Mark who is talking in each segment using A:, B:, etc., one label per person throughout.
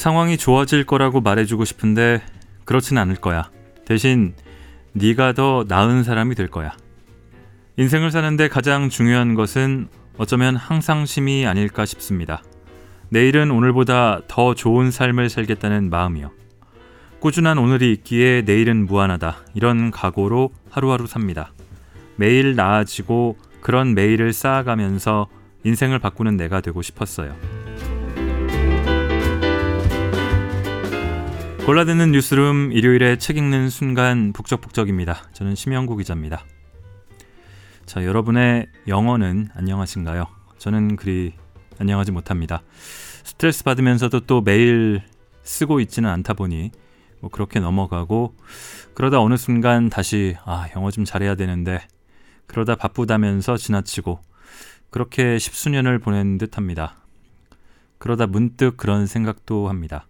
A: 상황이 좋아질 거라고 말해주고 싶은데 그렇진 않을 거야. 대신 네가 더 나은 사람이 될 거야. 인생을 사는데 가장 중요한 것은 어쩌면 항상심이 아닐까 싶습니다. 내일은 오늘보다 더 좋은 삶을 살겠다는 마음이요. 꾸준한 오늘이 있기에 내일은 무한하다. 이런 각오로 하루하루 삽니다. 매일 나아지고 그런 매일을 쌓아가면서 인생을 바꾸는 내가 되고 싶었어요. 골라듣는 뉴스룸 일요일에 책 읽는 순간 북적북적입니다. 저는 심영구 기자입니다. 자, 여러분의 영어는 안녕하신가요? 저는 그리 안녕하지 못합니다. 스트레스 받으면서도 또 매일 쓰고 있지는 않다 보니 뭐 그렇게 넘어가고 그러다 어느 순간 다시 아, 영어 좀 잘해야 되는데 그러다 바쁘다면서 지나치고 그렇게 십수년을 보낸 듯 합니다. 그러다 문득 그런 생각도 합니다.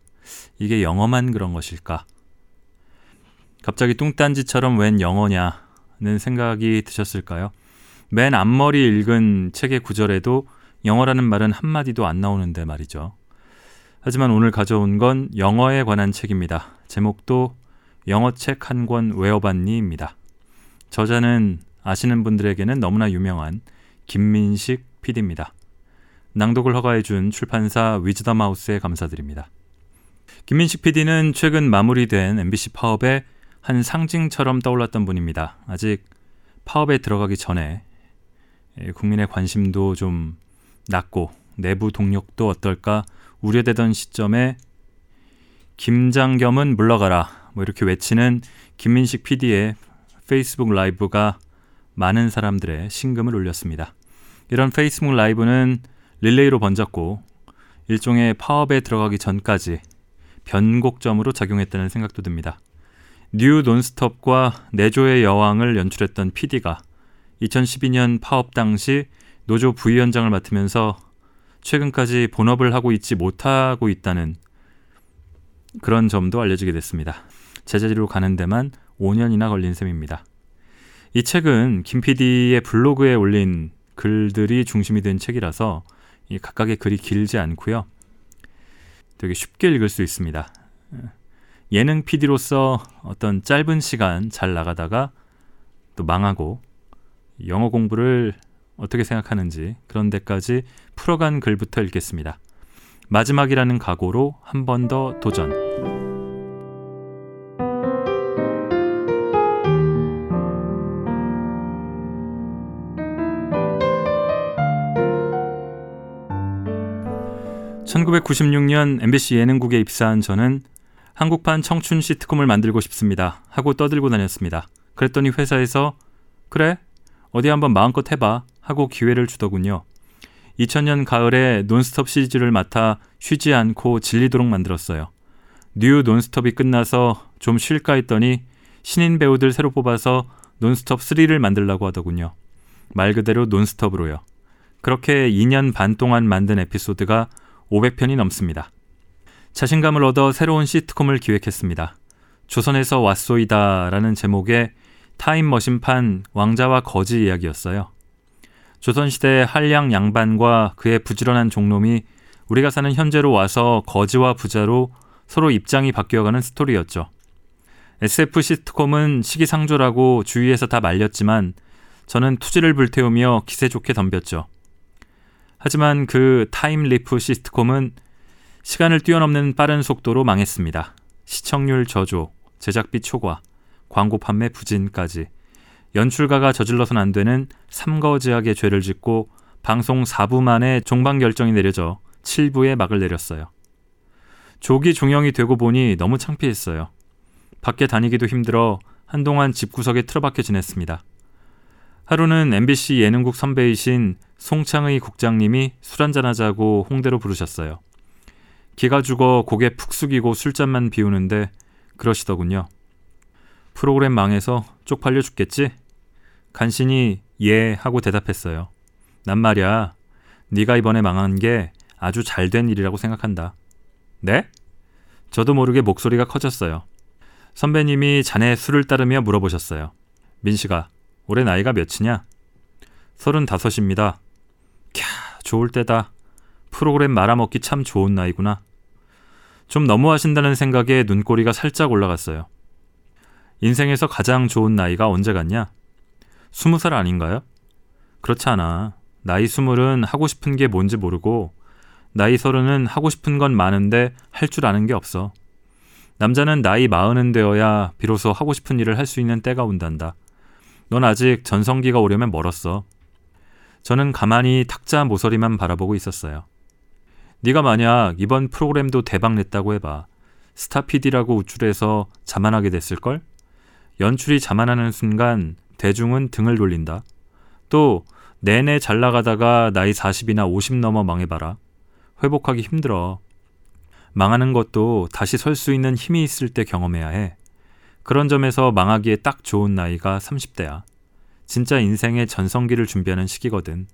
A: 이게 영어만 그런 것일까? 갑자기 뚱딴지처럼 웬 영어냐는 생각이 드셨을까요? 맨 앞머리 읽은 책의 구절에도 영어라는 말은 한마디도 안 나오는데 말이죠. 하지만 오늘 가져온 건 영어에 관한 책입니다. 제목도 영어 책 한 권 외워봤니입니다. 저자는 아시는 분들에게는 너무나 유명한 김민식 PD입니다. 낭독을 허가해준 출판사 위즈덤 하우스에 감사드립니다. 김민식 PD는 최근 마무리된 MBC 파업의 한 상징처럼 떠올랐던 분입니다. 아직 파업에 들어가기 전에 국민의 관심도 좀 낮고 내부 동력도 어떨까 우려되던 시점에 김장겸은 물러가라 뭐 이렇게 외치는 김민식 PD의 페이스북 라이브가 많은 사람들의 심금을 울렸습니다. 이런 페이스북 라이브는 릴레이로 번졌고 일종의 파업에 들어가기 전까지 변곡점으로 작용했다는 생각도 듭니다. 뉴 논스톱과 내조의 여왕을 연출했던 PD가 2012년 파업 당시 노조 부위원장을 맡으면서 최근까지 본업을 하고 있지 못하고 있다는 그런 점도 알려지게 됐습니다. 제자리로 가는 데만 5년이나 걸린 셈입니다. 이 책은 김 PD의 블로그에 올린 글들이 중심이 된 책이라서 이 각각의 글이 길지 않고요. 되게 쉽게 읽을 수 있습니다. 예능 PD로서 어떤 짧은 시간 잘 나가다가 또 망하고 영어 공부를 어떻게 생각하는지 그런 데까지 풀어간 글부터 읽겠습니다. 마지막이라는 각오로 한 번 더 도전. 1996년 MBC 예능국에 입사한 저는 한국판 청춘 시트콤을 만들고 싶습니다. 하고 떠들고 다녔습니다. 그랬더니 회사에서 그래 어디 한번 마음껏 해봐 하고 기회를 주더군요. 2000년 가을에 논스톱 시리즈를 맡아 쉬지 않고 질리도록 만들었어요. 뉴 논스톱이 끝나서 좀 쉴까 했더니 신인 배우들 새로 뽑아서 논스톱 3를 만들라고 하더군요. 말 그대로 논스톱으로요. 그렇게 2년 반 동안 만든 에피소드가 500편이 넘습니다. 자신감을 얻어 새로운 시트콤을 기획했습니다. 조선에서 왔소이다라는 제목의 타임머신판 왕자와 거지 이야기였어요. 조선시대 한량 양반과 그의 부지런한 종놈이 우리가 사는 현재로 와서 거지와 부자로 서로 입장이 바뀌어가는 스토리였죠. SF 시트콤은 시기상조라고 주위에서 다 말렸지만 저는 투지를 불태우며 기세 좋게 덤볐죠. 하지만 그 time leap 시트콤은 시간을 뛰어넘는 빠른 속도로 망했습니다. 시청률 저조, 제작비 초과, 광고 판매 부진까지 연출가가 저질러선 안 되는 삼거지악의 죄를 짓고 방송 4부 만에 종방 결정이 내려져 7부에 막을 내렸어요. 조기 종영이 되고 보니 너무 창피했어요. 밖에 다니기도 힘들어 한동안 집구석에 틀어박혀 지냈습니다. 하루는 MBC 예능국 선배이신 송창의 국장님이 술 한잔하자고 홍대로 부르셨어요. 기가 죽어 고개 푹 숙이고 술잔만 비우는데 그러시더군요. 프로그램 망해서 쪽팔려 죽겠지? 간신히 예 하고 대답했어요. 난 말이야. 네가 이번에 망한 게 아주 잘 된 일이라고 생각한다. 네? 저도 모르게 목소리가 커졌어요. 선배님이 자네 술을 따르며 물어보셨어요. 민씨가 올해 나이가 몇이냐? 서른다섯입니다. 캬, 좋을 때다. 프로그램 말아먹기 참 좋은 나이구나. 좀 너무하신다는 생각에 눈꼬리가 살짝 올라갔어요. 인생에서 가장 좋은 나이가 언제 같냐? 스무 살 아닌가요? 그렇지 않아. 나이 스물은 하고 싶은 게 뭔지 모르고 나이 서른은 하고 싶은 건 많은데 할 줄 아는 게 없어. 남자는 나이 마흔은 되어야 비로소 하고 싶은 일을 할 수 있는 때가 온단다. 넌 아직 전성기가 오려면 멀었어. 저는 가만히 탁자 모서리만 바라보고 있었어요. 네가 만약 이번 프로그램도 대박 냈다고 해봐. 스타 PD라고 우쭐해서 자만하게 됐을걸? 연출이 자만하는 순간 대중은 등을 돌린다. 또 내내 잘 나가다가 나이 40이나 50 넘어 망해봐라. 회복하기 힘들어. 망하는 것도 다시 설 수 있는 힘이 있을 때 경험해야 해. 그런 점에서 망하기에 딱 좋은 나이가 30대야. 진짜 인생의 전성기를 준비하는 시기거든.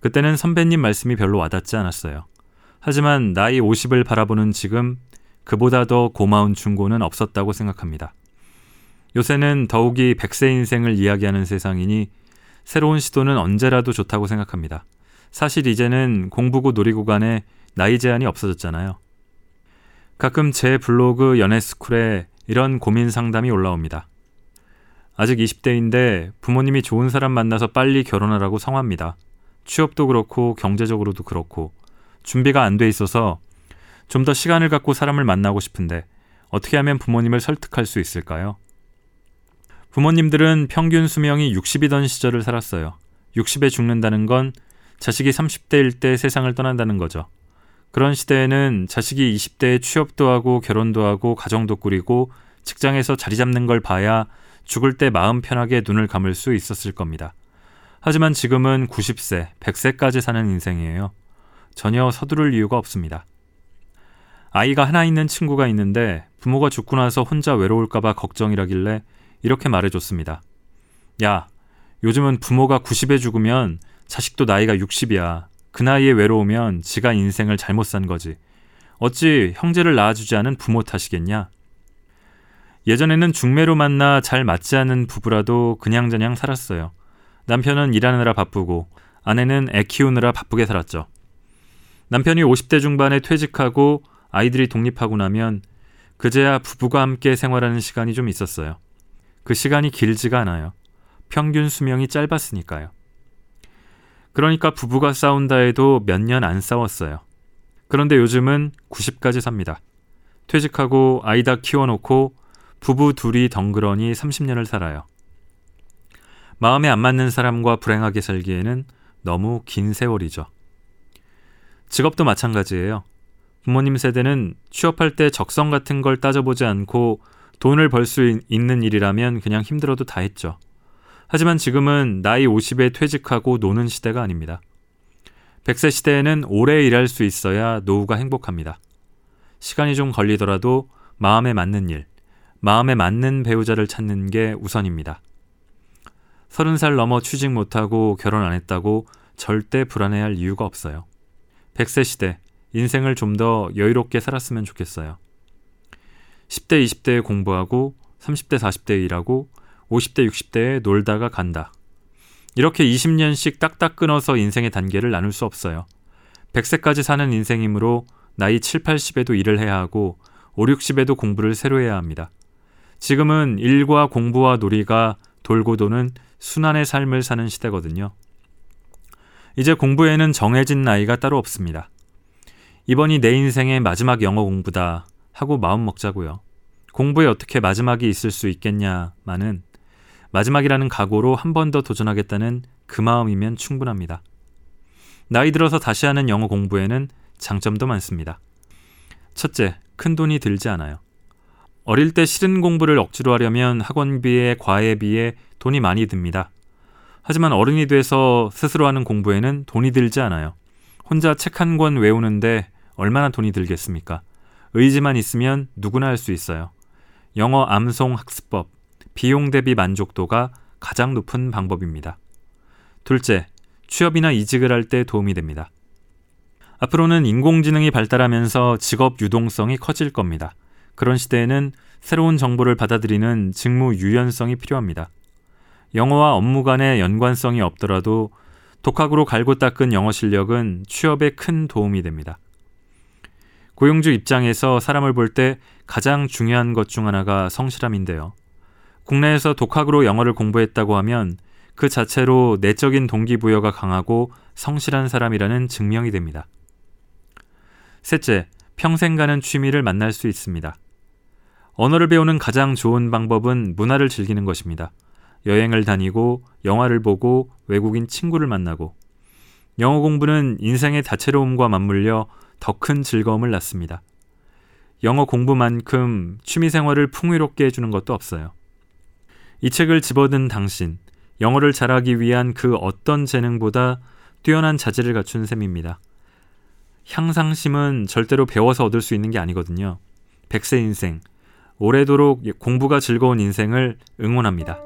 A: 그때는 선배님 말씀이 별로 와닿지 않았어요. 하지만 나이 50을 바라보는 지금 그보다 더 고마운 중고는 없었다고 생각합니다. 요새는 더욱이 100세 인생을 이야기하는 세상이니 새로운 시도는 언제라도 좋다고 생각합니다. 사실 이제는 공부고 놀이고 간에 나이 제한이 없어졌잖아요. 가끔 제 블로그 연애스쿨에 이런 고민 상담이 올라옵니다. 아직 20대인데 부모님이 좋은 사람 만나서 빨리 결혼하라고 성합니다. 취업도 그렇고 경제적으로도 그렇고 준비가 안 돼 있어서 좀 더 시간을 갖고 사람을 만나고 싶은데 어떻게 하면 부모님을 설득할 수 있을까요? 부모님들은 평균 수명이 60이던 시절을 살았어요. 60에 죽는다는 건 자식이 30대일 때 세상을 떠난다는 거죠. 그런 시대에는 자식이 20대에 취업도 하고 결혼도 하고 가정도 꾸리고 직장에서 자리 잡는 걸 봐야 죽을 때 마음 편하게 눈을 감을 수 있었을 겁니다. 하지만 지금은 90세, 100세까지 사는 인생이에요. 전혀 서두를 이유가 없습니다. 아이가 하나 있는 친구가 있는데 부모가 죽고 나서 혼자 외로울까봐 걱정이라길래 이렇게 말해줬습니다. 야, 요즘은 부모가 90에 죽으면 자식도 나이가 60이야. 그 나이에 외로우면 지가 인생을 잘못 산 거지. 어찌 형제를 낳아주지 않은 부모 탓이겠냐? 예전에는 중매로 만나 잘 맞지 않는 부부라도 그냥저냥 살았어요. 남편은 일하느라 바쁘고 아내는 애 키우느라 바쁘게 살았죠. 남편이 50대 중반에 퇴직하고 아이들이 독립하고 나면 그제야 부부가 함께 생활하는 시간이 좀 있었어요. 그 시간이 길지가 않아요. 평균 수명이 짧았으니까요. 그러니까 부부가 싸운다 해도 몇 년 안 싸웠어요. 그런데 요즘은 90까지 삽니다. 퇴직하고 아이 다 키워놓고 부부 둘이 덩그러니 30년을 살아요. 마음에 안 맞는 사람과 불행하게 살기에는 너무 긴 세월이죠. 직업도 마찬가지예요. 부모님 세대는 취업할 때 적성 같은 걸 따져보지 않고 돈을 벌 수 있는 일이라면 그냥 힘들어도 다 했죠. 하지만 지금은 나이 50에 퇴직하고 노는 시대가 아닙니다. 100세 시대에는 오래 일할 수 있어야 노후가 행복합니다. 시간이 좀 걸리더라도 마음에 맞는 일, 마음에 맞는 배우자를 찾는 게 우선입니다. 30살 넘어 취직 못하고 결혼 안 했다고 절대 불안해할 이유가 없어요. 100세 시대, 인생을 좀 더 여유롭게 살았으면 좋겠어요. 10대, 20대에 공부하고 30대, 40대에 일하고 50대, 60대에 놀다가 간다. 이렇게 20년씩 딱딱 끊어서 인생의 단계를 나눌 수 없어요. 100세까지 사는 인생이므로 나이 7, 80에도 일을 해야 하고 5, 60에도 공부를 새로 해야 합니다. 지금은 일과 공부와 놀이가 돌고 도는 순환의 삶을 사는 시대거든요. 이제 공부에는 정해진 나이가 따로 없습니다. 이번이 내 인생의 마지막 영어 공부다 하고 마음 먹자고요. 공부에 어떻게 마지막이 있을 수 있겠냐마는 마지막이라는 각오로 한 번 더 도전하겠다는 그 마음이면 충분합니다. 나이 들어서 다시 하는 영어 공부에는 장점도 많습니다. 첫째, 큰 돈이 들지 않아요. 어릴 때 싫은 공부를 억지로 하려면 학원비에 과외비에 돈이 많이 듭니다. 하지만 어른이 돼서 스스로 하는 공부에는 돈이 들지 않아요. 혼자 책 한 권 외우는데 얼마나 돈이 들겠습니까? 의지만 있으면 누구나 할 수 있어요. 영어 암송 학습법, 비용 대비 만족도가 가장 높은 방법입니다. 둘째, 취업이나 이직을 할 때 도움이 됩니다. 앞으로는 인공지능이 발달하면서 직업 유동성이 커질 겁니다. 그런 시대에는 새로운 정보를 받아들이는 직무 유연성이 필요합니다. 영어와 업무 간의 연관성이 없더라도 독학으로 갈고 닦은 영어 실력은 취업에 큰 도움이 됩니다. 고용주 입장에서 사람을 볼 때 가장 중요한 것 중 하나가 성실함인데요. 국내에서 독학으로 영어를 공부했다고 하면 그 자체로 내적인 동기부여가 강하고 성실한 사람이라는 증명이 됩니다. 셋째, 평생 가는 취미를 만날 수 있습니다. 언어를 배우는 가장 좋은 방법은 문화를 즐기는 것입니다. 여행을 다니고 영화를 보고 외국인 친구를 만나고 영어 공부는 인생의 다채로움과 맞물려 더 큰 즐거움을 낳습니다. 영어 공부만큼 취미 생활을 풍요롭게 해주는 것도 없어요. 이 책을 집어든 당신, 영어를 잘하기 위한 그 어떤 재능보다 뛰어난 자질을 갖춘 셈입니다. 향상심은 절대로 배워서 얻을 수 있는 게 아니거든요. 백세 인생, 오래도록 공부가 즐거운 인생을 응원합니다.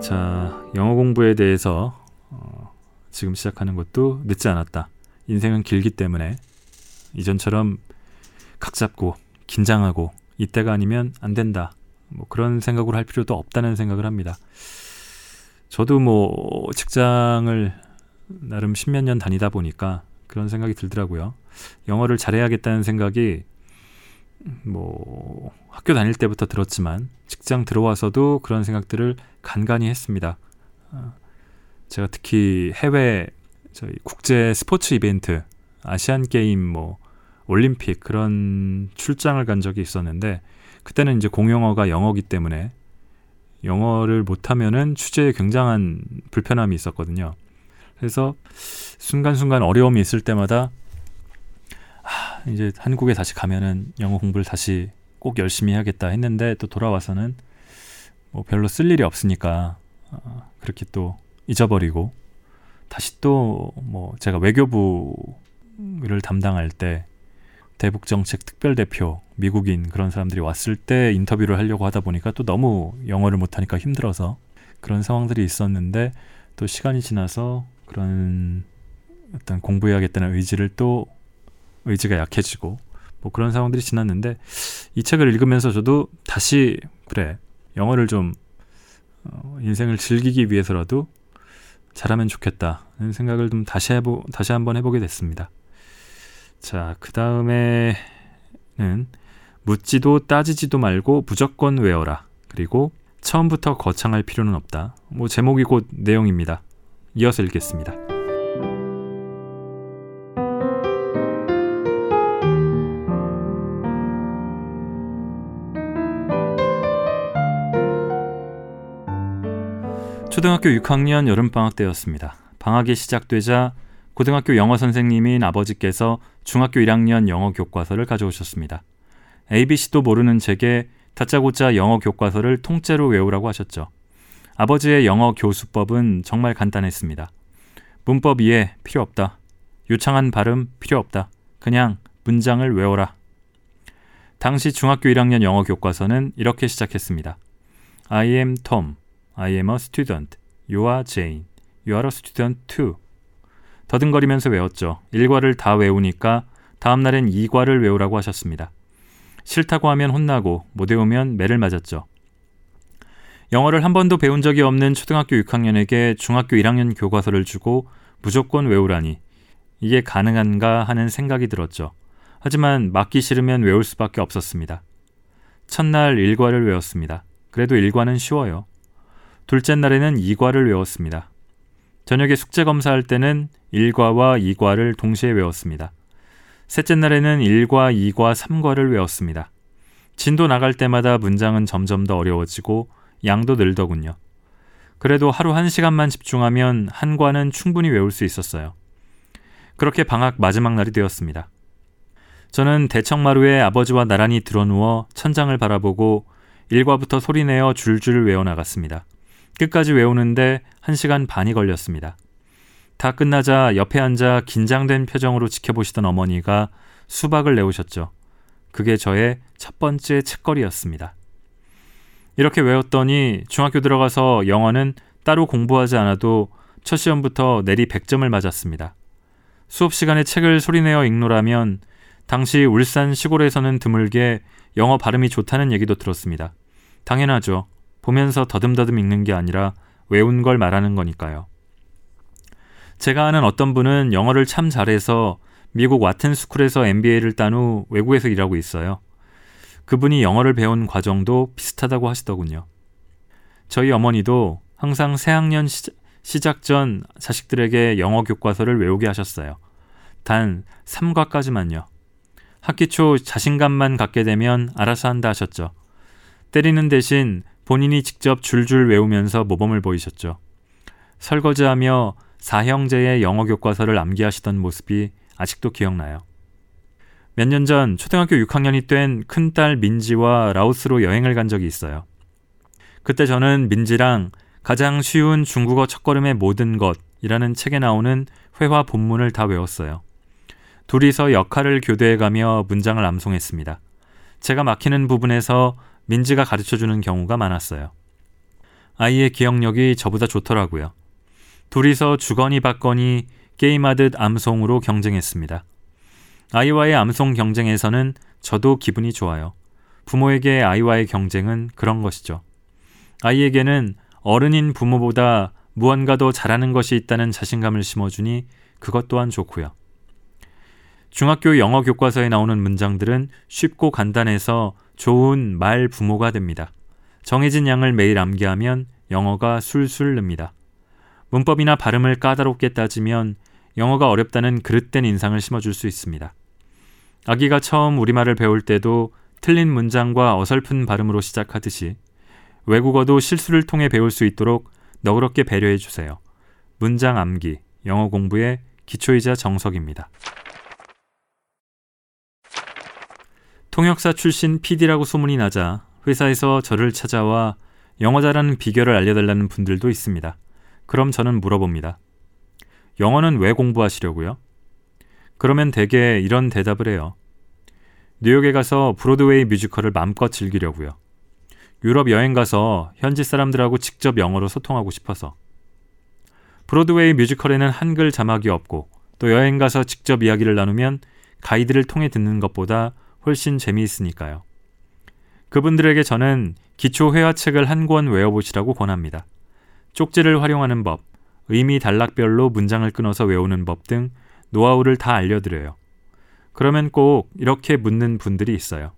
A: 자, 영어 공부에 대해서 어, 지금 시작하는 것도 늦지 않았다. 인생은 길기 때문에 이전처럼 각 잡고 긴장하고 이때가 아니면 안 된다. 뭐 그런 생각으로 할 필요도 없다는 생각을 합니다. 저도 뭐 직장을 나름 십몇 년 다니다 보니까 그런 생각이 들더라고요. 영어를 잘해야겠다는 생각이 뭐 학교 다닐 때부터 들었지만 직장 들어와서도 그런 생각들을 간간히 했습니다. 어, 제가 특히 해외 저희 국제 스포츠 이벤트, 아시안 게임 뭐 올림픽 그런 출장을 간 적이 있었는데 그때는 이제 공용어가 영어기 때문에 영어를 못하면은 취재에 굉장한 불편함이 있었거든요. 그래서 순간순간 어려움이 있을 때마다 아, 이제 한국에 다시 가면은 영어 공부를 다시 꼭 열심히 해야겠다 했는데 또 돌아와서는 뭐 별로 쓸 일이 없으니까 어, 그렇게 또 잊어버리고 다시 또 뭐 제가 외교부를 담당할 때 대북 정책 특별 대표 미국인 그런 사람들이 왔을 때 인터뷰를 하려고 하다 보니까 또 너무 영어를 못하니까 힘들어서 그런 상황들이 있었는데 또 시간이 지나서 그런 어떤 공부해야겠다는 의지를 또 의지가 약해지고 뭐 그런 상황들이 지났는데 이 책을 읽으면서 저도 다시 그래 영어를 좀 어, 인생을 즐기기 위해서라도 잘하면 좋겠다는 생각을 좀 다시 해보 다시 한번 해보게 됐습니다. 자, 그 다음에는 묻지도 따지지도 말고 무조건 외워라. 그리고 처음부터 거창할 필요는 없다. 뭐 제목이 곧 내용입니다. 이어서 읽겠습니다. 초등학교 6학년 여름방학 때였습니다. 방학이 시작되자 고등학교 영어 선생님인 아버지께서 중학교 1학년 영어 교과서를 가져오셨습니다. ABC도 모르는 제게 다짜고짜 영어 교과서를 통째로 외우라고 하셨죠. 아버지의 영어 교수법은 정말 간단했습니다. 문법 이해 필요 없다. 유창한 발음 필요 없다. 그냥 문장을 외워라. 당시 중학교 1학년 영어 교과서는 이렇게 시작했습니다. I am Tom. I am a student. You are Jane. You are a student too. 더듬거리면서 외웠죠. 1과를 다 외우니까 다음 날엔 2과를 외우라고 하셨습니다. 싫다고 하면 혼나고 못 외우면 매를 맞았죠. 영어를 한 번도 배운 적이 없는 초등학교 6학년에게 중학교 1학년 교과서를 주고 무조건 외우라니 이게 가능한가 하는 생각이 들었죠. 하지만 맞기 싫으면 외울 수밖에 없었습니다. 첫날 1과를 외웠습니다. 그래도 1과는 쉬워요. 둘째 날에는 2과를 외웠습니다. 저녁에 숙제 검사할 때는 1과와 2과를 동시에 외웠습니다. 셋째 날에는 1과, 2과, 3과를 외웠습니다. 진도 나갈 때마다 문장은 점점 더 어려워지고 양도 늘더군요. 그래도 하루 1시간만 집중하면 한 과는 충분히 외울 수 있었어요. 그렇게 방학 마지막 날이 되었습니다. 저는 대청마루에 아버지와 나란히 드러누워 천장을 바라보고 1과부터 소리내어 줄줄 외워나갔습니다. 끝까지 외우는데 1시간 반이 걸렸습니다. 다 끝나자 옆에 앉아 긴장된 표정으로 지켜보시던 어머니가 수박을 내오셨죠. 그게 저의 첫 번째 책거리였습니다. 이렇게 외웠더니 중학교 들어가서 영어는 따로 공부하지 않아도 첫 시험부터 내리 100점을 맞았습니다. 수업 시간에 책을 소리내어 읽노라면 당시 울산 시골에서는 드물게 영어 발음이 좋다는 얘기도 들었습니다. 당연하죠. 보면서 더듬더듬 읽는 게 아니라 외운 걸 말하는 거니까요. 제가 아는 어떤 분은 영어를 참 잘해서 미국 와튼 스쿨에서 MBA를 딴 후 외국에서 일하고 있어요. 그분이 영어를 배운 과정도 비슷하다고 하시더군요. 저희 어머니도 항상 새학년 시작 전 자식들에게 영어 교과서를 외우게 하셨어요. 단 3과까지만요. 학기 초 자신감만 갖게 되면 알아서 한다 하셨죠. 때리는 대신 본인이 직접 줄줄 외우면서 모범을 보이셨죠. 설거지하며 사형제의 영어 교과서를 암기하시던 모습이 아직도 기억나요. 몇 년 전 초등학교 6학년이 된 큰딸 민지와 라오스로 여행을 간 적이 있어요. 그때 저는 민지랑 가장 쉬운 중국어 첫걸음의 모든 것이라는 책에 나오는 회화 본문을 다 외웠어요. 둘이서 역할을 교대해가며 문장을 암송했습니다. 제가 막히는 부분에서 민지가 가르쳐 주는 경우가 많았어요. 아이의 기억력이 저보다 좋더라고요. 둘이서 주거니 받거니 게임하듯 암송으로 경쟁했습니다. 아이와의 암송 경쟁에서는 저도 기분이 좋아요. 부모에게 아이와의 경쟁은 그런 것이죠. 아이에게는 어른인 부모보다 무언가 더 잘하는 것이 있다는 자신감을 심어주니 그것 또한 좋고요. 중학교 영어 교과서에 나오는 문장들은 쉽고 간단해서 좋은 말 부모가 됩니다. 정해진 양을 매일 암기하면 영어가 술술 릅니다. 문법이나 발음을 까다롭게 따지면 영어가 어렵다는 그릇된 인상을 심어줄 수 있습니다. 아기가 처음 우리말을 배울 때도 틀린 문장과 어설픈 발음으로 시작하듯이 외국어도 실수를 통해 배울 수 있도록 너그럽게 배려해 주세요. 문장 암기, 영어 공부의 기초이자 정석입니다. 통역사 출신 PD라고 소문이 나자 회사에서 저를 찾아와 영어 잘하는 비결을 알려달라는 분들도 있습니다. 그럼 저는 물어봅니다. 영어는 왜 공부하시려고요? 그러면 대개 이런 대답을 해요. 뉴욕에 가서 브로드웨이 뮤지컬을 마음껏 즐기려고요. 유럽 여행 가서 현지 사람들하고 직접 영어로 소통하고 싶어서. 브로드웨이 뮤지컬에는 한글 자막이 없고 또 여행 가서 직접 이야기를 나누면 가이드를 통해 듣는 것보다 훨씬 재미있으니까요. 그분들에게 저는 기초 회화책을 한 권 외워보시라고 권합니다. 쪽지를 활용하는 법, 의미 단락별로 문장을 끊어서 외우는 법 등 노하우를 다 알려드려요. 그러면 꼭 이렇게 묻는 분들이 있어요.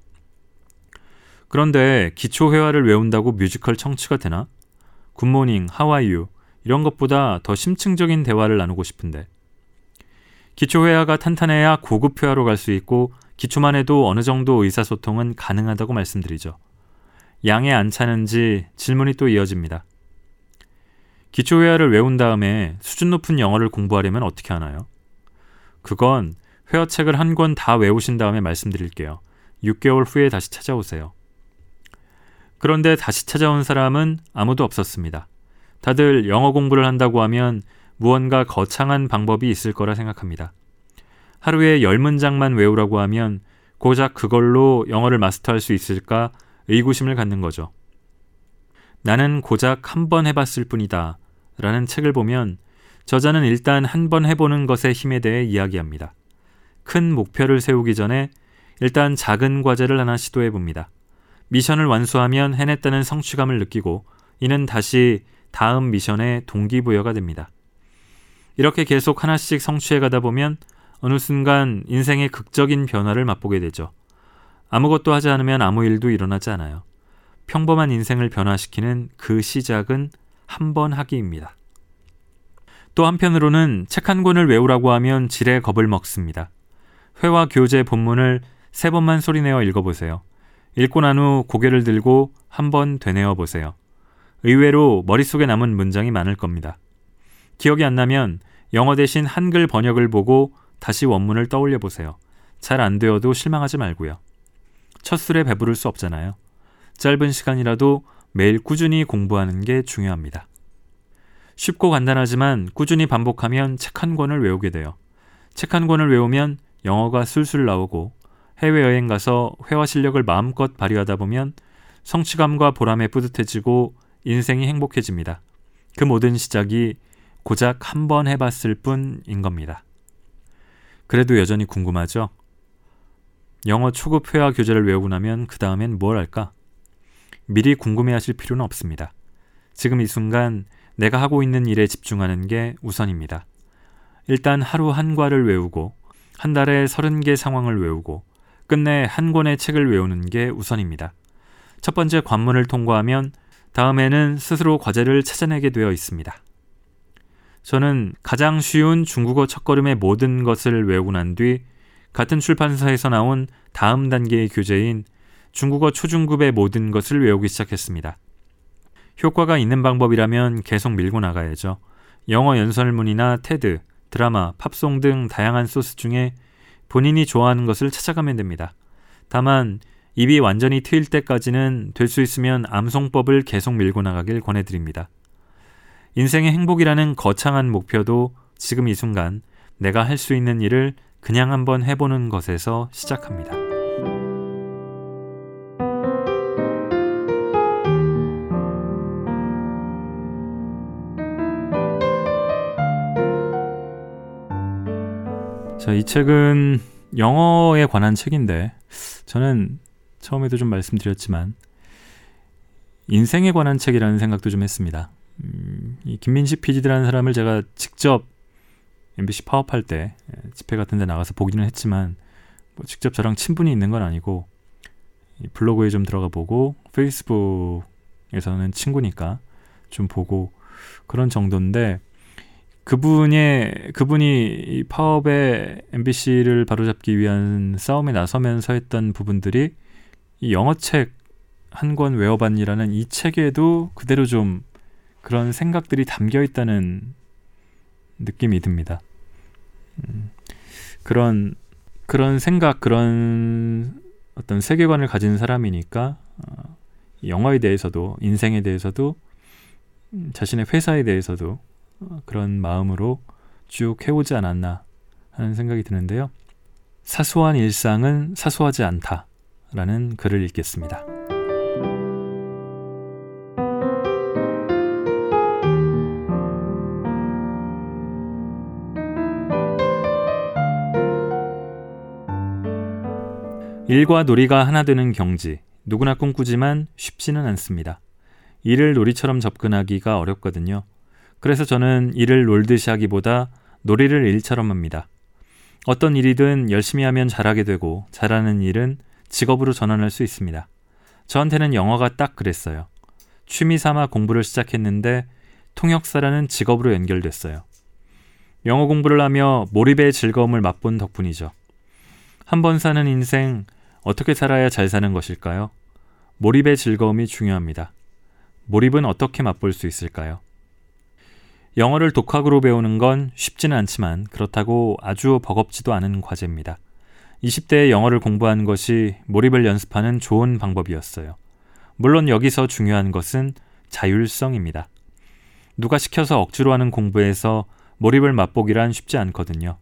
A: 그런데 기초 회화를 외운다고 뮤지컬 청취가 되나? Good morning, how are you 이런 것보다 더 심층적인 대화를 나누고 싶은데. 기초 회화가 탄탄해야 고급 회화로 갈 수 있고 기초만 해도 어느 정도 의사소통은 가능하다고 말씀드리죠. 양에 안 차는지 질문이 또 이어집니다. 기초회화를 외운 다음에 수준 높은 영어를 공부하려면 어떻게 하나요? 그건 회화책을 한 권 다 외우신 다음에 말씀드릴게요. 6개월 후에 다시 찾아오세요. 그런데 다시 찾아온 사람은 아무도 없었습니다. 다들 영어 공부를 한다고 하면 무언가 거창한 방법이 있을 거라 생각합니다. 하루에 10문장만 외우라고 하면 고작 그걸로 영어를 마스터할 수 있을까 의구심을 갖는 거죠. 나는 고작 한 번 해봤을 뿐이다. 라는 책을 보면 저자는 일단 한 번 해보는 것의 힘에 대해 이야기합니다. 큰 목표를 세우기 전에 일단 작은 과제를 하나 시도해 봅니다. 미션을 완수하면 해냈다는 성취감을 느끼고 이는 다시 다음 미션의 동기부여가 됩니다. 이렇게 계속 하나씩 성취해 가다 보면 어느 순간 인생의 극적인 변화를 맛보게 되죠. 아무것도 하지 않으면 아무 일도 일어나지 않아요. 평범한 인생을 변화시키는 그 시작은 한 번 하기입니다. 또 한편으로는 책 한 권을 외우라고 하면 지레 겁을 먹습니다. 회화 교재 본문을 세 번만 소리내어 읽어보세요. 읽고 난 후 고개를 들고 한 번 되뇌어 보세요. 의외로 머릿속에 남은 문장이 많을 겁니다. 기억이 안 나면 영어 대신 한글 번역을 보고 다시 원문을 떠올려 보세요. 잘 안 되어도 실망하지 말고요. 첫 술에 배부를 수 없잖아요. 짧은 시간이라도 매일 꾸준히 공부하는 게 중요합니다. 쉽고 간단하지만 꾸준히 반복하면 책 한 권을 외우게 돼요. 책 한 권을 외우면 영어가 술술 나오고 해외여행 가서 회화 실력을 마음껏 발휘하다 보면 성취감과 보람에 뿌듯해지고 인생이 행복해집니다. 그 모든 시작이 고작 한 번 해봤을 뿐인 겁니다. 그래도 여전히 궁금하죠? 영어 초급 회화 교재를 외우고 나면 그 다음엔 뭘 할까? 미리 궁금해하실 필요는 없습니다. 지금 이 순간 내가 하고 있는 일에 집중하는 게 우선입니다. 일단 하루 한 과를 외우고 한 달에 30개 상황을 외우고 끝내 한 권의 책을 외우는 게 우선입니다. 첫 번째 관문을 통과하면 다음에는 스스로 과제를 찾아내게 되어 있습니다. 저는 가장 쉬운 중국어 첫걸음의 모든 것을 외우고 난 뒤 같은 출판사에서 나온 다음 단계의 교재인 중국어 초중급의 모든 것을 외우기 시작했습니다. 효과가 있는 방법이라면 계속 밀고 나가야죠. 영어 연설문이나 테드, 드라마, 팝송 등 다양한 소스 중에 본인이 좋아하는 것을 찾아가면 됩니다. 다만 입이 완전히 트일 때까지는 될 수 있으면 암송법을 계속 밀고 나가길 권해드립니다. 인생의 행복이라는 거창한 목표도 지금 이 순간 내가 할 수 있는 일을 그냥 한번 해보는 것에서 시작합니다. 자, 이 책은 영어에 관한 책인데 저는 처음에도 좀 말씀드렸지만 인생에 관한 책이라는 생각도 좀 했습니다. 음, 이 김민식 PD라는 사람을 제가 직접 MBC 파업할 때 예, 집회 같은 데 나가서 보기는 했지만 뭐 직접 저랑 친분이 있는 건 아니고 블로그에 좀 들어가 보고 페이스북에서는 친구니까 좀 보고 그런 정도인데 그분의 그분이 파업에 MBC를 바로잡기 위한 싸움에 나서면서 했던 부분들이 이 영어책 한 권 외워봤니라는 이 책에도 그대로 좀 그런 생각들이 담겨 있다는 느낌이 듭니다. 음, 그런 그런 생각 그런 어떤 세계관을 가진 사람이니까 어, 영어에 대해서도 인생에 대해서도 음, 자신의 회사에 대해서도 어, 그런 마음으로 쭉 해오지 않았나 하는 생각이 드는데요. 사소한 일상은 사소하지 않다라는 글을 읽겠습니다. 일과 놀이가 하나 되는 경지, 누구나 꿈꾸지만 쉽지는 않습니다. 일을 놀이처럼 접근하기가 어렵거든요. 그래서 저는 일을 놀듯이 하기보다 놀이를 일처럼 합니다. 어떤 일이든 열심히 하면 잘하게 되고 잘하는 일은 직업으로 전환할 수 있습니다. 저한테는 영어가 딱 그랬어요. 취미 삼아 공부를 시작했는데 통역사라는 직업으로 연결됐어요. 영어 공부를 하며 몰입의 즐거움을 맛본 덕분이죠. 한 번 사는 인생 어떻게 살아야 잘 사는 것일까요? 몰입의 즐거움이 중요합니다. 몰입은 어떻게 맛볼 수 있을까요? 영어를 독학으로 배우는 건 쉽지는 않지만 그렇다고 아주 버겁지도 않은 과제입니다. 20대에 영어를 공부하는 것이 몰입을 연습하는 좋은 방법이었어요. 물론 여기서 중요한 것은 자율성입니다. 누가 시켜서 억지로 하는 공부에서 몰입을 맛보기란 쉽지 않거든요.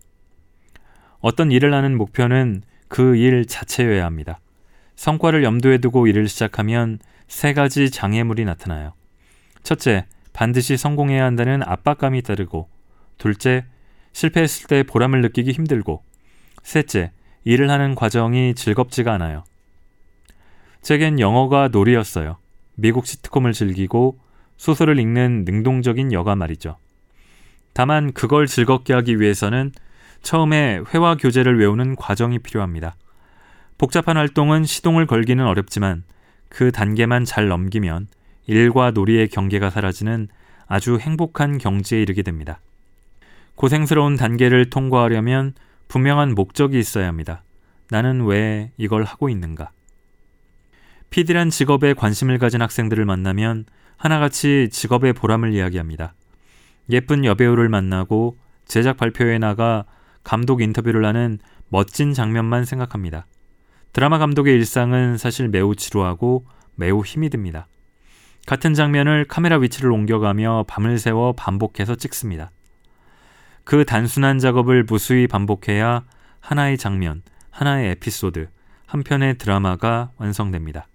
A: 어떤 일을 하는 목표는 그 일 자체여야 합니다. 성과를 염두에 두고 일을 시작하면 세 가지 장애물이 나타나요. 첫째, 반드시 성공해야 한다는 압박감이 따르고, 둘째, 실패했을 때 보람을 느끼기 힘들고, 셋째, 일을 하는 과정이 즐겁지가 않아요. 제겐 영어가 놀이였어요. 미국 시트콤을 즐기고 소설을 읽는 능동적인 여가 말이죠. 다만 그걸 즐겁게 하기 위해서는 처음에 회화 교재를 외우는 과정이 필요합니다. 복잡한 활동은 시동을 걸기는 어렵지만 그 단계만 잘 넘기면 일과 놀이의 경계가 사라지는 아주 행복한 경지에 이르게 됩니다. 고생스러운 단계를 통과하려면 분명한 목적이 있어야 합니다. 나는 왜 이걸 하고 있는가? PD란 직업에 관심을 가진 학생들을 만나면 하나같이 직업의 보람을 이야기합니다. 예쁜 여배우를 만나고 제작 발표에 나가 감독 인터뷰를 하는 멋진 장면만 생각합니다. 드라마 감독의 일상은 사실 매우 지루하고 매우 힘이 듭니다. 같은 장면을 카메라 위치를 옮겨가며 밤을 새워 반복해서 찍습니다. 그 단순한 작업을 무수히 반복해야 하나의 장면, 하나의 에피소드, 한 편의 드라마가 완성됩니다.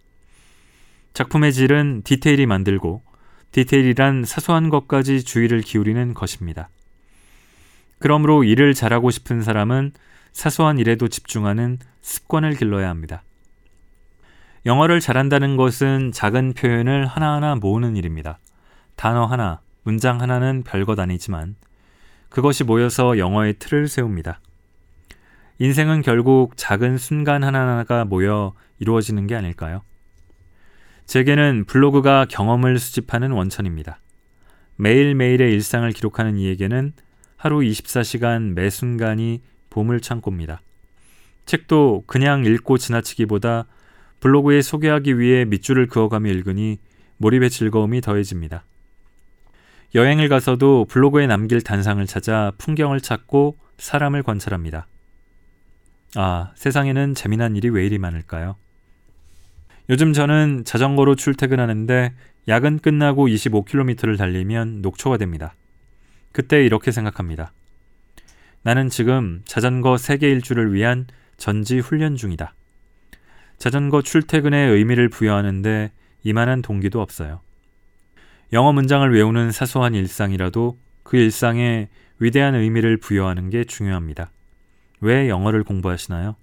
A: 작품의 질은 디테일이 만들고 디테일이란 사소한 것까지 주의를 기울이는 것입니다. 그러므로 일을 잘하고 싶은 사람은 사소한 일에도 집중하는 습관을 길러야 합니다. 영어를 잘한다는 것은 작은 표현을 하나하나 모으는 일입니다. 단어 하나, 문장 하나는 별것 아니지만 그것이 모여서 영어의 틀을 세웁니다. 인생은 결국 작은 순간 하나하나가 모여 이루어지는 게 아닐까요? 제게는 블로그가 경험을 수집하는 원천입니다. 매일매일의 일상을 기록하는 이에게는 하루 24시간 매 순간이 보물창고입니다. 책도 그냥 읽고 지나치기보다 블로그에 소개하기 위해 밑줄을 그어가며 읽으니 몰입의 즐거움이 더해집니다. 여행을 가서도 블로그에 남길 단상을 찾아 풍경을 찾고 사람을 관찰합니다. 아, 세상에는 재미난 일이 왜 이리 많을까요? 요즘 저는 자전거로 출퇴근하는데 야근 끝나고 25km를 달리면 녹초가 됩니다. 그때 이렇게 생각합니다. 나는 지금 자전거 세계 일주를 위한 전지 훈련 중이다. 자전거 출퇴근의 의미를 부여하는데 이만한 동기도 없어요. 영어 문장을 외우는 사소한 일상이라도 그 일상에 위대한 의미를 부여하는 게 중요합니다. 왜 영어를 공부하시나요?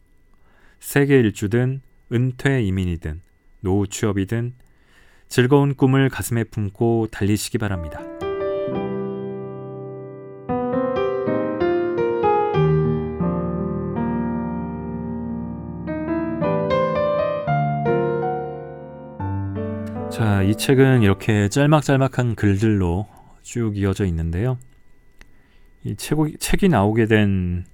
A: 세계 일주든 은퇴 이민이든 노후 취업이든 즐거운 꿈을 가슴에 품고 달리시기 바랍니다. 자, 이 책은 이렇게 짤막짤막한 글들로 쭉 이어져 있는데요. 이 책, 책이 나오게 된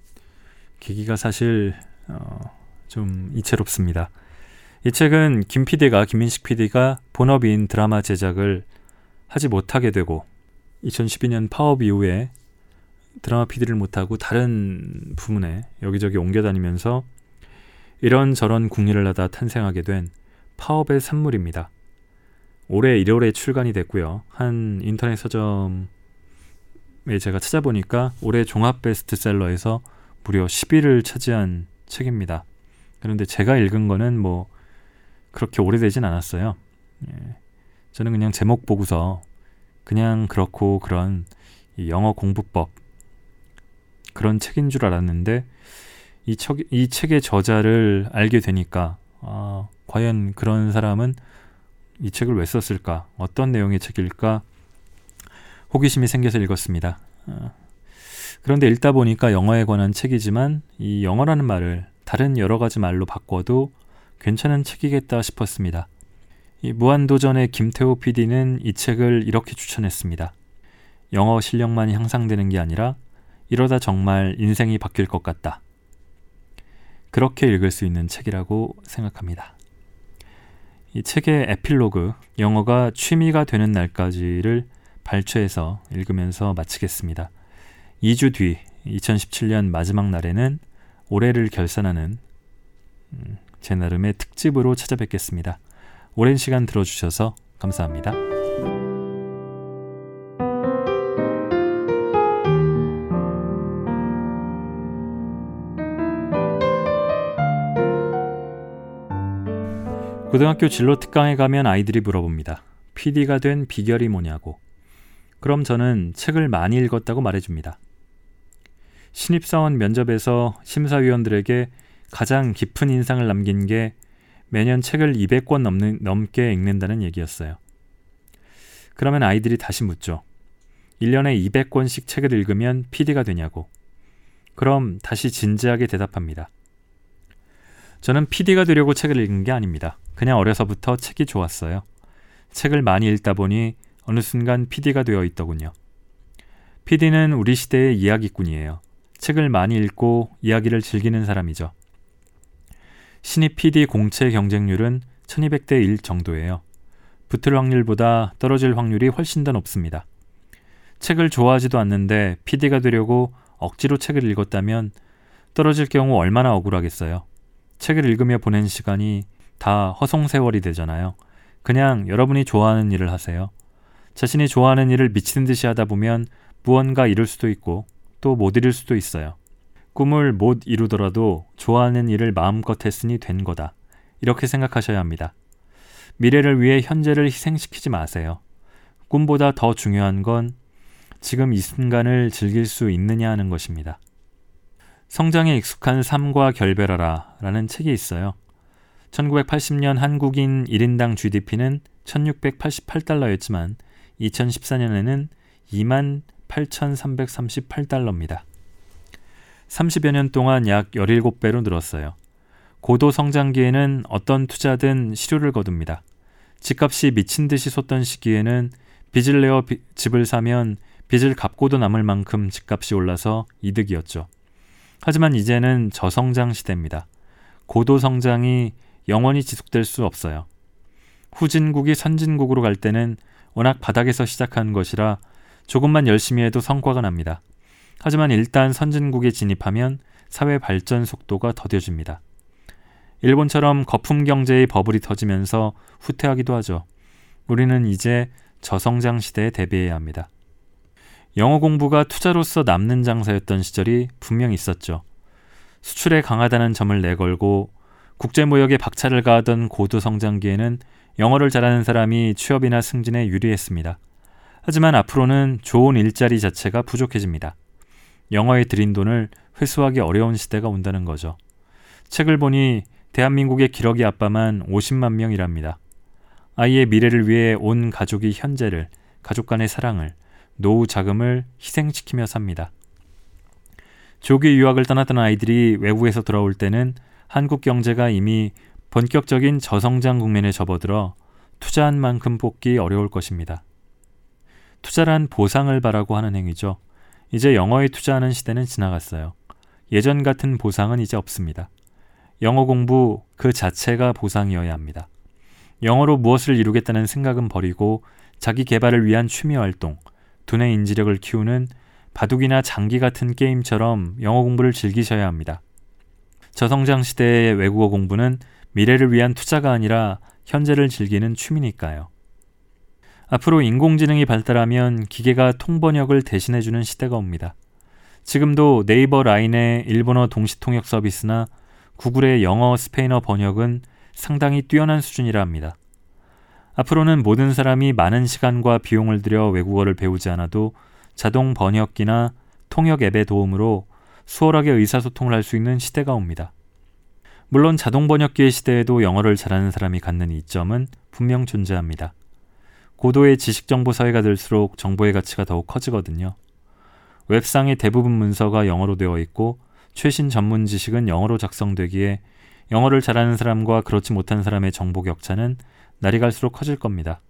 A: 계기가 사실 어, 좀 이채롭습니다. 이 책은 김 PD가 김민식 PD가 본업인 드라마 제작을 하지 못하게 되고 2012년 파업 이후에 드라마 PD를 못하고 다른 부문에 여기저기 옮겨다니면서 이런저런 궁리를 하다 탄생하게 된 파업의 산물입니다. 올해 1월에 출간이 됐고요. 한 인터넷 서점에 제가 찾아보니까 올해 종합 베스트셀러에서 무려 10위를 차지한 책입니다. 그런데 제가 읽은 거는 뭐 그렇게 오래되진 않았어요. 예. 저는 그냥 제목 보고서 그냥 그렇고 그런 영어 공부법 그런 책인 줄 알았는데 이, 책, 이 책의 저자를 알게 되니까 아, 과연 그런 사람은 이 책을 왜 썼을까? 어떤 내용의 책일까? 호기심이 생겨서 읽었습니다. 아, 그런데 읽다 보니까 영어에 관한 책이지만 이 영어라는 말을 다른 여러 가지 말로 바꿔도 괜찮은 책이겠다 싶었습니다. 이 무한도전의 김태호 PD는 이 책을 이렇게 추천했습니다. 영어 실력만 향상되는 게 아니라 이러다 정말 인생이 바뀔 것 같다. 그렇게 읽을 수 있는 책이라고 생각합니다. 이 책의 에필로그, 영어가 취미가 되는 날까지를 발췌해서 읽으면서 마치겠습니다. 2주 뒤, 2017년 마지막 날에는 올해를 결산하는 음, 제 나름의 특집으로 찾아뵙겠습니다. 오랜 시간 들어주셔서 감사합니다. 고등학교 진로 특강에 가면 아이들이 물어봅니다. PD가 된 비결이 뭐냐고. 그럼 저는 책을 많이 읽었다고 말해줍니다. 신입사원 면접에서 심사위원들에게 가장 깊은 인상을 남긴 게 매년 책을 200권 넘는, 넘게 읽는다는 얘기였어요. 그러면 아이들이 다시 묻죠. 1년에 200권씩 책을 읽으면 PD가 되냐고. 그럼 다시 진지하게 대답합니다. 저는 PD가 되려고 책을 읽은 게 아닙니다. 그냥 어려서부터 책이 좋았어요. 책을 많이 읽다 보니 어느 순간 PD가 되어 있더군요. PD는 우리 시대의 이야기꾼이에요. 책을 많이 읽고 이야기를 즐기는 사람이죠. 신입 PD 공채 경쟁률은 1200대 1 정도예요. 붙을 확률보다 떨어질 확률이 훨씬 더 높습니다. 책을 좋아하지도 않는데 PD가 되려고 억지로 책을 읽었다면 떨어질 경우 얼마나 억울하겠어요. 책을 읽으며 보낸 시간이 다 허송세월이 되잖아요. 그냥 여러분이 좋아하는 일을 하세요. 자신이 좋아하는 일을 미치는 듯이 하다 보면 무언가 이룰 수도 있고 또 못 이룰 수도 있어요. 꿈을 못 이루더라도 좋아하는 일을 마음껏 했으니 된 거다. 이렇게 생각하셔야 합니다. 미래를 위해 현재를 희생시키지 마세요. 꿈보다 더 중요한 건 지금 이 순간을 즐길 수 있느냐 하는 것입니다. 성장에 익숙한 삶과 결별하라 라는 책이 있어요. 1980년 한국인 1인당 GDP는 1688달러였지만 2014년에는 2만 8,338달러입니다. 30여 년 동안 약 17배로 늘었어요. 고도 성장기에는 어떤 투자든 실효를 거둡니다. 집값이 미친 듯이 솟던 시기에는 빚을 내어 비, 집을 사면 빚을 갚고도 남을 만큼 집값이 올라서 이득이었죠. 하지만 이제는 저성장 시대입니다. 고도 성장이 영원히 지속될 수 없어요. 후진국이 선진국으로 갈 때는 워낙 바닥에서 시작한 것이라 조금만 열심히 해도 성과가 납니다. 하지만 일단 선진국에 진입하면 사회 발전 속도가 더뎌집니다. 일본처럼 거품 경제의 버블이 터지면서 후퇴하기도 하죠. 우리는 이제 저성장 시대에 대비해야 합니다. 영어 공부가 투자로서 남는 장사였던 시절이 분명 있었죠. 수출에 강하다는 점을 내걸고 국제 무역에 박차를 가하던 고도 성장기에는 영어를 잘하는 사람이 취업이나 승진에 유리했습니다. 하지만 앞으로는 좋은 일자리 자체가 부족해집니다. 영어에 들인 돈을 회수하기 어려운 시대가 온다는 거죠. 책을 보니 대한민국의 기러기 아빠만 50만 명이랍니다. 아이의 미래를 위해 온 가족이 현재를, 가족 간의 사랑을, 노후 자금을 희생시키며 삽니다. 조기 유학을 떠났던 아이들이 외국에서 돌아올 때는 한국 경제가 이미 본격적인 저성장 국면에 접어들어 투자한 만큼 뽑기 어려울 것입니다. 투자란 보상을 바라고 하는 행위죠. 이제 영어에 투자하는 시대는 지나갔어요. 예전 같은 보상은 이제 없습니다. 영어 공부 그 자체가 보상이어야 합니다. 영어로 무엇을 이루겠다는 생각은 버리고 자기 개발을 위한 취미 활동, 두뇌 인지력을 키우는 바둑이나 장기 같은 게임처럼 영어 공부를 즐기셔야 합니다. 저성장 시대의 외국어 공부는 미래를 위한 투자가 아니라 현재를 즐기는 취미니까요. 앞으로 인공지능이 발달하면 기계가 통번역을 대신해주는 시대가 옵니다. 지금도 네이버 라인의 일본어 동시 통역 서비스나 구글의 영어 스페인어 번역은 상당히 뛰어난 수준이라 합니다. 앞으로는 모든 사람이 많은 시간과 비용을 들여 외국어를 배우지 않아도 자동 번역기나 통역 앱의 도움으로 수월하게 의사소통을 할 수 있는 시대가 옵니다. 물론 자동 번역기의 시대에도 영어를 잘하는 사람이 갖는 이점은 분명 존재합니다. 고도의 지식 정보 사회가 될수록 정보의 가치가 더욱 커지거든요. 웹상의 대부분 문서가 영어로 되어 있고 최신 전문 지식은 영어로 작성되기에 영어를 잘하는 사람과 그렇지 못한 사람의 정보 격차는 날이 갈수록 커질 겁니다.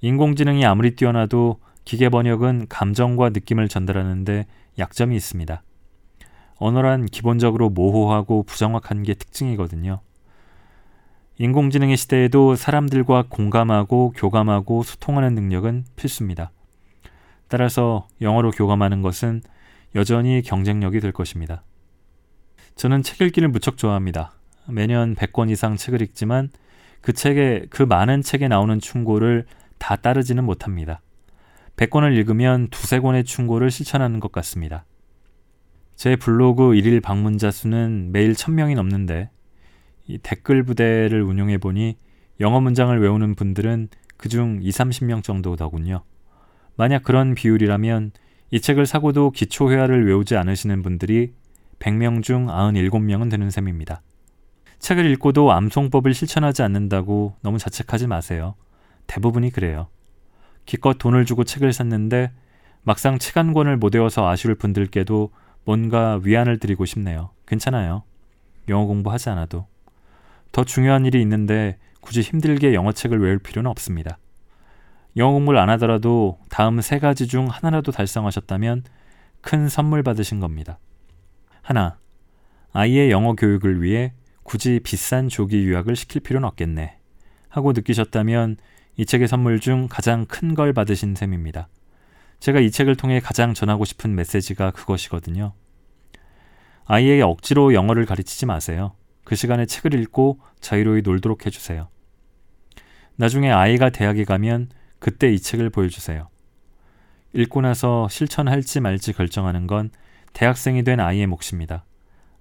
A: 인공지능이 아무리 뛰어나도 기계 번역은 감정과 느낌을 전달하는데 약점이 있습니다. 언어란 기본적으로 모호하고 부정확한 게 특징이거든요. 인공지능의 시대에도 사람들과 공감하고 교감하고 소통하는 능력은 필수입니다. 따라서 영어로 교감하는 것은 여전히 경쟁력이 될 것입니다. 저는 책 읽기를 무척 좋아합니다. 매년 100권 이상 책을 읽지만 그 책에 그 많은 책에 나오는 충고를 다 따르지는 못합니다. 100권을 읽으면 두세 권의 충고를 실천하는 것 같습니다. 제 블로그 일일 방문자 수는 매일 1000명이 넘는데 이 댓글 부대를 운영해 보니 영어 문장을 외우는 분들은 그중 2, 30명 정도더군요. 만약 그런 비율이라면 이 책을 사고도 기초 회화를 외우지 않으시는 분들이 100명 중 97명은 되는 셈입니다. 책을 읽고도 암송법을 실천하지 않는다고 너무 자책하지 마세요. 대부분이 그래요. 기껏 돈을 주고 책을 샀는데 막상 책 한 권을 못 외워서 아쉬울 분들께도 뭔가 위안을 드리고 싶네요. 괜찮아요. 영어 공부하지 않아도. 더 중요한 일이 있는데 굳이 힘들게 영어 책을 외울 필요는 없습니다. 영어 공부를 안 하더라도 다음 세 가지 중 하나라도 달성하셨다면 큰 선물 받으신 겁니다. 하나, 아이의 영어 교육을 위해 굳이 비싼 조기 유학을 시킬 필요는 없겠네. 하고 느끼셨다면 이 책의 선물 중 가장 큰 걸 받으신 셈입니다. 제가 이 책을 통해 가장 전하고 싶은 메시지가 그것이거든요. 아이에게 억지로 영어를 가르치지 마세요. 그 시간에 책을 읽고 자유로이 놀도록 해주세요. 나중에 아이가 대학에 가면 그때 이 책을 보여주세요. 읽고 나서 실천할지 말지 결정하는 건 대학생이 된 아이의 몫입니다.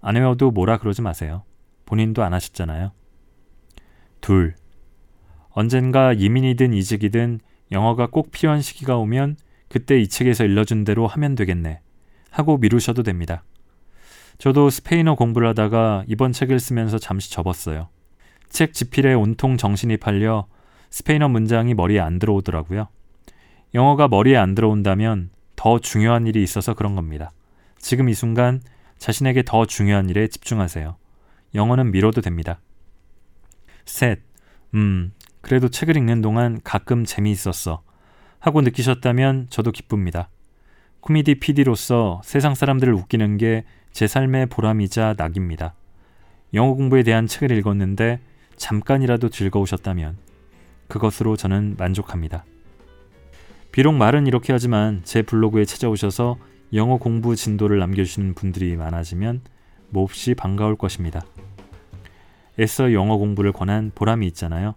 A: 안 외워도 뭐라 그러지 마세요. 본인도 안 하셨잖아요. 둘. 언젠가 이민이든 이직이든 영어가 꼭 필요한 시기가 오면 그때 이 책에서 일러준 대로 하면 되겠네. 하고 미루셔도 됩니다. 저도 스페인어 공부를 하다가 이번 책을 쓰면서 잠시 접었어요. 책 지필에 온통 정신이 팔려 스페인어 문장이 머리에 안 들어오더라고요. 영어가 머리에 안 들어온다면 더 중요한 일이 있어서 그런 겁니다. 지금 이 순간 자신에게 더 중요한 일에 집중하세요. 영어는 미뤄도 됩니다. 셋, 음, 그래도 책을 읽는 동안 가끔 재미있었어. 하고 느끼셨다면 저도 기쁩니다. 코미디 PD로서 세상 사람들을 웃기는 게 제 삶의 보람이자 낙입니다. 영어 공부에 대한 책을 읽었는데 잠깐이라도 즐거우셨다면 그것으로 저는 만족합니다. 비록 말은 이렇게 하지만 제 블로그에 찾아오셔서 영어 공부 진도를 남겨주시는 분들이 많아지면 몹시 반가울 것입니다. 애써 영어 공부를 권한 보람이 있잖아요.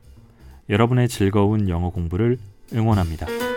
A: 여러분의 즐거운 영어 공부를 응원합니다.